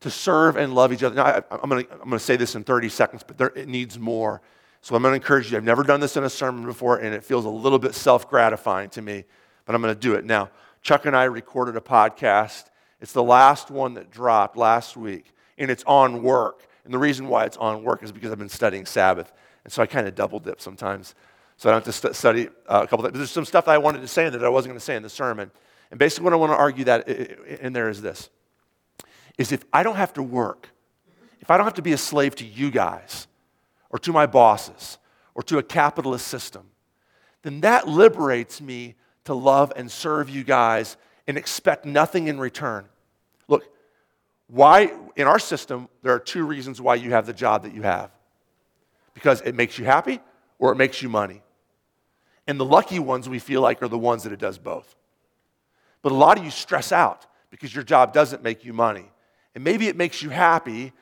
to serve and love each other. Now, I, am going to say this in 30 seconds, but there, it needs more. So I'm going to encourage you. I've never done this in a sermon before, and it feels a little bit self gratifying to me, but I'm going to do it now. Chuck and I recorded a podcast. It's the last one that dropped last week, and it's on work. And the reason why it's on work is because I've been studying Sabbath. And so I kind of double dip sometimes. So I don't have to st- study uh, a couple of There's some stuff that I wanted to say that I wasn't going to say in the sermon. And basically, what I want to argue that in there is this: is if I don't have to work, if I don't have to be a slave to you guys, or to my bosses, or to a capitalist system, then that liberates me to love and serve you guys and expect nothing in return. Look, why in our system there are two reasons why you have the job that you have. Because it makes you happy or it makes you money. And the lucky ones we feel like are the ones that it does both. But a lot of you stress out because your job doesn't make you money. And maybe it makes you happy,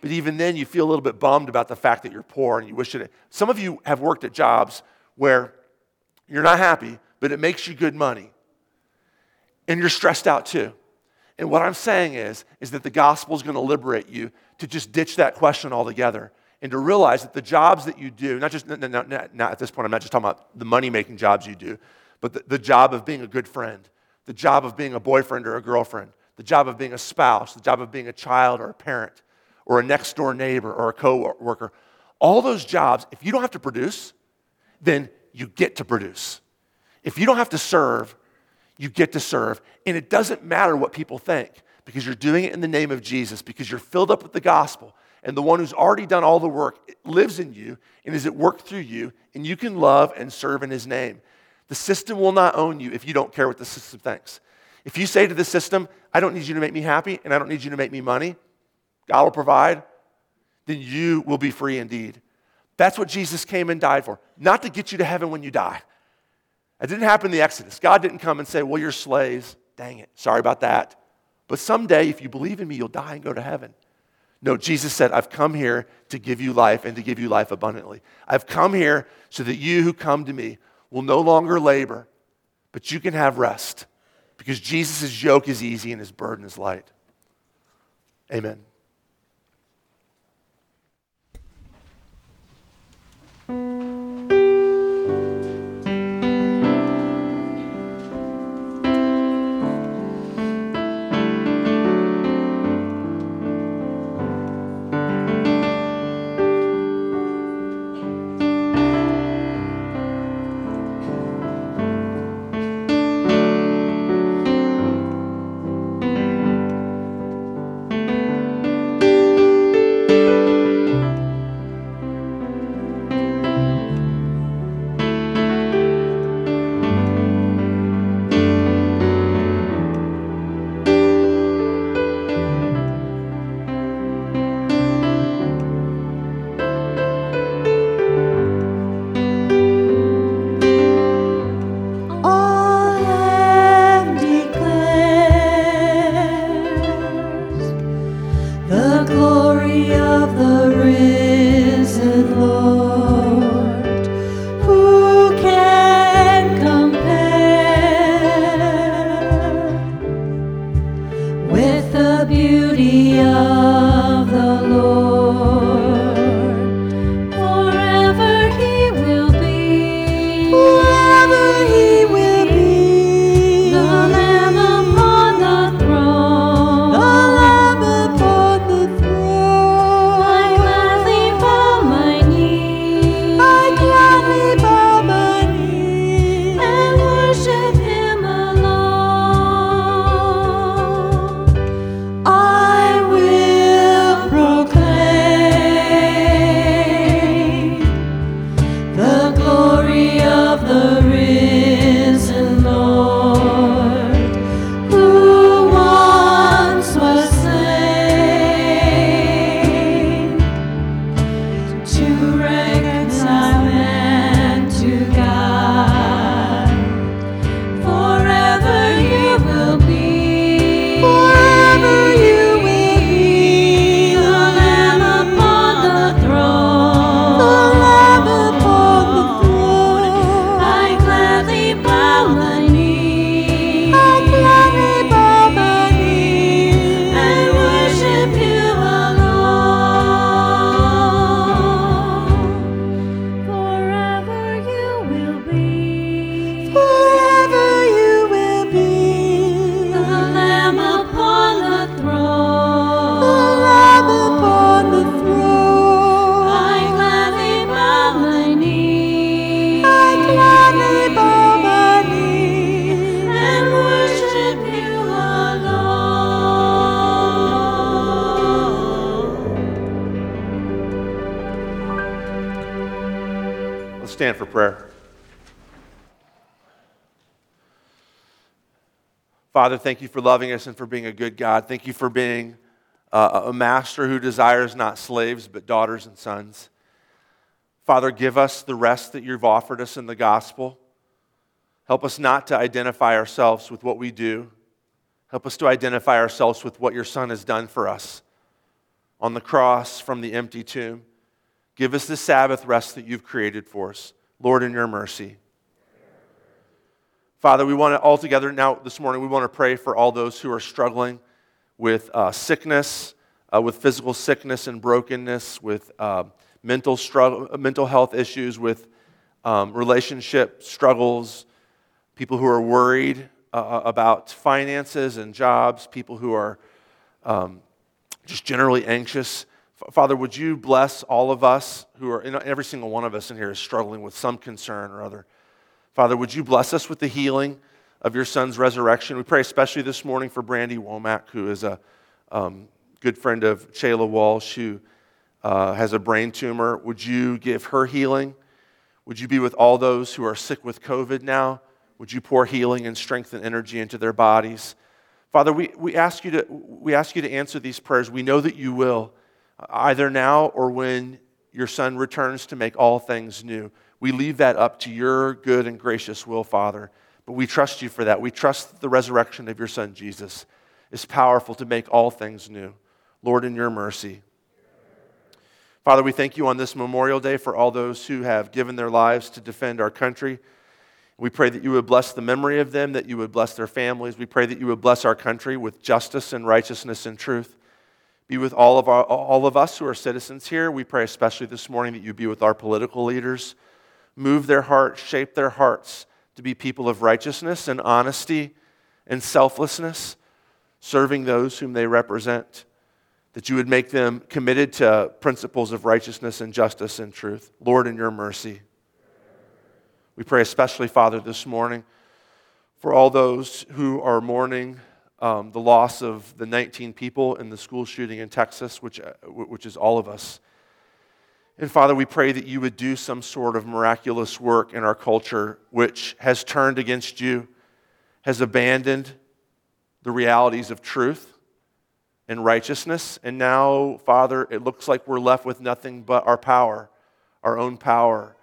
but even then you feel a little bit bummed about the fact that you're poor and you wish it. Some of you have worked at jobs where you're not happy, but it makes you good money. And you're stressed out too. And what I'm saying is, is that the gospel is going to liberate you to just ditch that question altogether and to realize that the jobs that you do, not just, not, not, not at this point, I'm not just talking about the money making jobs you do, but the, the job of being a good friend, the job of being a boyfriend or a girlfriend, the job of being a spouse, the job of being a child or a parent, or a next door neighbor or a co worker. All those jobs, if you don't have to produce, then you get to produce. If you don't have to serve, you get to serve. And it doesn't matter what people think because you're doing it in the name of Jesus, because you're filled up with the gospel. And the one who's already done all the work lives in you and is at work through you, and you can love and serve in his name. The system will not own you if you don't care what the system thinks. If you say to the system, I don't need you to make me happy and I don't need you to make me money, God will provide, then you will be free indeed. That's what Jesus came and died for, not to get you to heaven when you die. It didn't happen in the Exodus. God didn't come and say, Well, you're slaves. Dang it. Sorry about that. But someday, if you believe in me, you'll die and go to heaven. No, Jesus said, I've come here to give you life and to give you life abundantly. I've come here so that you who come to me will no longer labor, but you can have rest because Jesus' yoke is easy and his burden is light. Amen. Father, thank you for loving us and for being a good God. Thank you for being uh, a master who desires not slaves, but daughters and sons. Father, give us the rest that you've offered us in the gospel. Help us not to identify ourselves with what we do. Help us to identify ourselves with what your Son has done for us on the cross from the empty tomb. Give us the Sabbath rest that you've created for us. Lord, in your mercy. Father, we want to all together now this morning, we want to pray for all those who are struggling with uh, sickness, uh, with physical sickness and brokenness, with uh, mental, struggle, mental health issues, with um, relationship struggles, people who are worried uh, uh, about finances and jobs, people who are um, just generally anxious. Father, would you bless all of us who are, every single one of us in here is struggling with some concern or other. Father, would you bless us with the healing of your son's resurrection? We pray especially this morning for Brandy Womack, who is a um, good friend of Shayla Walsh, who uh, has a brain tumor. Would you give her healing? Would you be with all those who are sick with COVID now? Would you pour healing and strength and energy into their bodies? Father, we, we, ask you to, we ask you to answer these prayers. We know that you will, either now or when your son returns to make all things new. We leave that up to your good and gracious will, Father. But we trust you for that. We trust the resurrection of your Son, Jesus, is powerful to make all things new. Lord, in your mercy. Father, we thank you on this Memorial Day for all those who have given their lives to defend our country. We pray that you would bless the memory of them, that you would bless their families. We pray that you would bless our country with justice and righteousness and truth. Be with all of, our, all of us who are citizens here. We pray especially this morning that you be with our political leaders move their hearts, shape their hearts to be people of righteousness and honesty and selflessness, serving those whom they represent. That you would make them committed to principles of righteousness and justice and truth. Lord, in your mercy. We pray especially, Father, this morning for all those who are mourning um, the loss of the 19 people in the school shooting in Texas, which, uh, which is all of us. And Father, we pray that you would do some sort of miraculous work in our culture which has turned against you, has abandoned the realities of truth and righteousness. And now, Father, it looks like we're left with nothing but our power, our own power.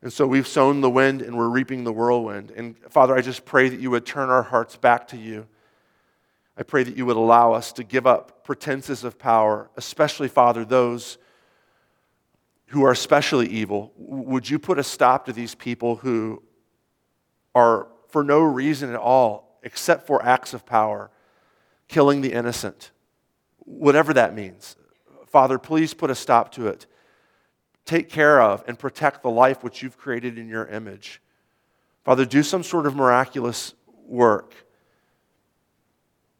And so we've sown the wind and we're reaping the whirlwind. And Father, I just pray that you would turn our hearts back to you. I pray that you would allow us to give up pretenses of power, especially, Father, those who are especially evil, would you put a stop to these people who are, for no reason at all, except for acts of power, killing the innocent? Whatever that means. Father, please put a stop to it. Take care of and protect the life which you've created in your image. Father, do some sort of miraculous work.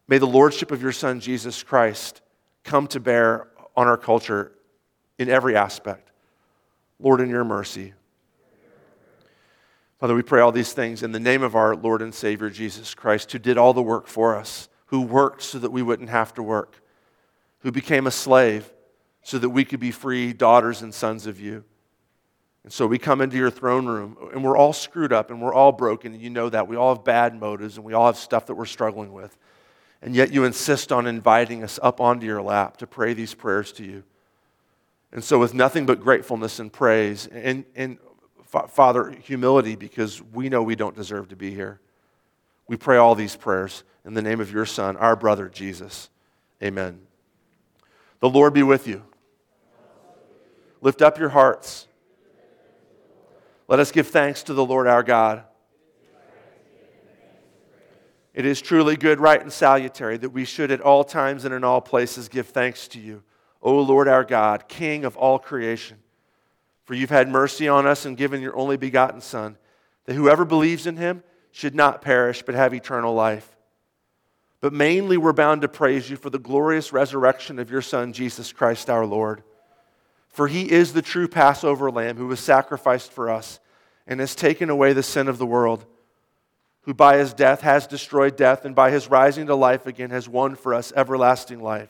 May the lordship of your Son, Jesus Christ, come to bear on our culture in every aspect. Lord, in your mercy. Father, we pray all these things in the name of our Lord and Savior Jesus Christ, who did all the work for us, who worked so that we wouldn't have to work, who became a slave so that we could be free daughters and sons of you. And so we come into your throne room, and we're all screwed up and we're all broken, and you know that. We all have bad motives and we all have stuff that we're struggling with. And yet you insist on inviting us up onto your lap to pray these prayers to you. And so, with nothing but gratefulness and praise, and, and Father, humility, because we know we don't deserve to be here, we pray all these prayers in the name of your Son, our brother Jesus. Amen. The Lord be with you. Lift up your hearts. Let us give thanks to the Lord our God. It is truly good, right, and salutary that we should at all times and in all places give thanks to you O Lord our God, King of all creation. For you've had mercy on us and given your only begotten Son, that whoever believes in him should not perish but have eternal life. But mainly we're bound to praise you for the glorious resurrection of your Son, Jesus Christ our Lord. For he is the true Passover lamb who was sacrificed for us and has taken away the sin of the world, who by his death has destroyed death and by his rising to life again has won for us everlasting life.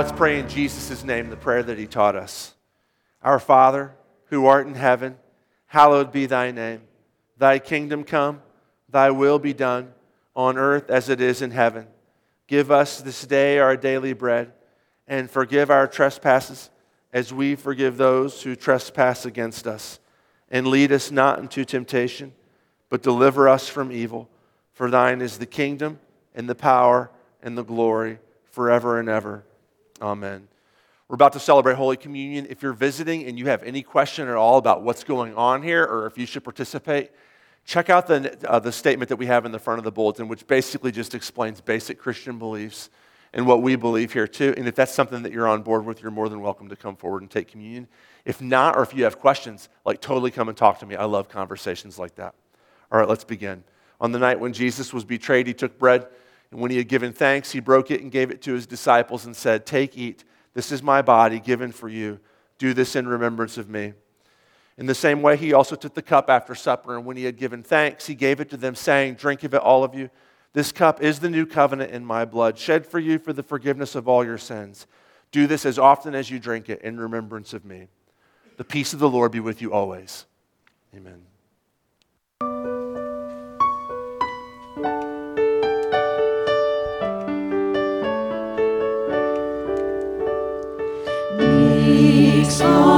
let's pray in Jesus' name the prayer that he taught us. Our Father, who art in heaven, hallowed be thy name. Thy kingdom come, thy will be done, on earth as it is in heaven. Give us this day our daily bread, and forgive our trespasses as we forgive those who trespass against us. And lead us not into temptation, but deliver us from evil. For thine is the kingdom, and the power, and the glory, forever and ever. Amen. We're about to celebrate Holy Communion. If you're visiting and you have any question at all about what's going on here or if you should participate, check out the, uh, the statement that we have in the front of the bulletin, which basically just explains basic Christian beliefs and what we believe here too. And if that's something that you're on board with, you're more than welcome to come forward and take communion. If not, or if you have questions, like totally come and talk to me. I love conversations like that. All right, let's begin. On the night when Jesus was betrayed, he took bread, and when he had given thanks, he broke it and gave it to his disciples and said, Take, eat. This is my body given for you. Do this in remembrance of me. In the same way, he also took the cup after supper, and when he had given thanks, he gave it to them, saying, Drink of it, all of you. This cup is the new covenant in my blood, shed for you for the forgiveness of all your sins. Do this as often as you drink it in remembrance of me. The peace of the Lord be with you always. Amen. Meek, slaughtered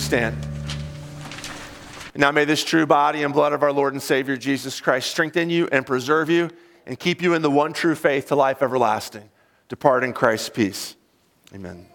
Please stand. Now may this true body and blood of our Lord and Savior Jesus Christ strengthen you and preserve you and keep you in the one true faith to life everlasting. Depart in Christ's peace. Amen.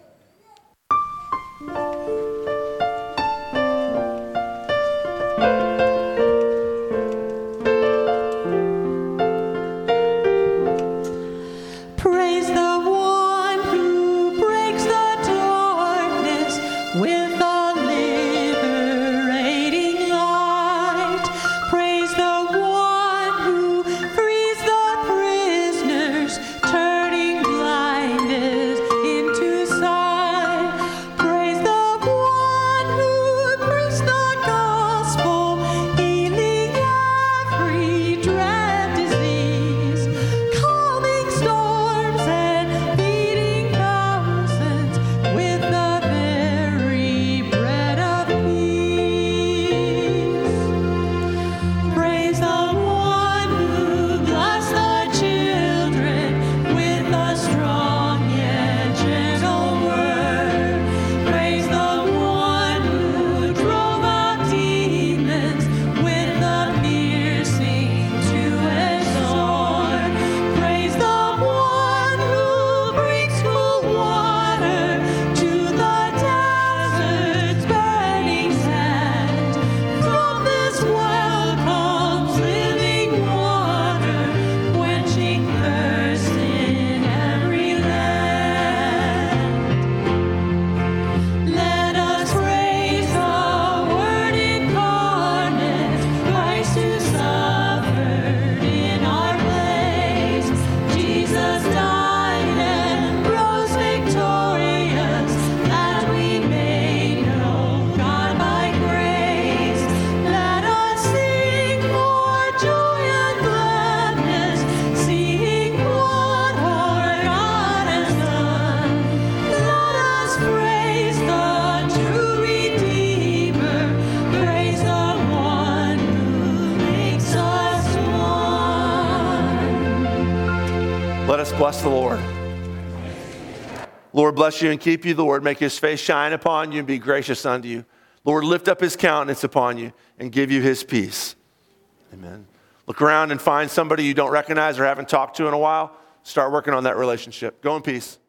Bless the Lord. Lord bless you and keep you. The Lord make his face shine upon you and be gracious unto you. Lord lift up his countenance upon you and give you his peace. Amen. Look around and find somebody you don't recognize or haven't talked to in a while. Start working on that relationship. Go in peace.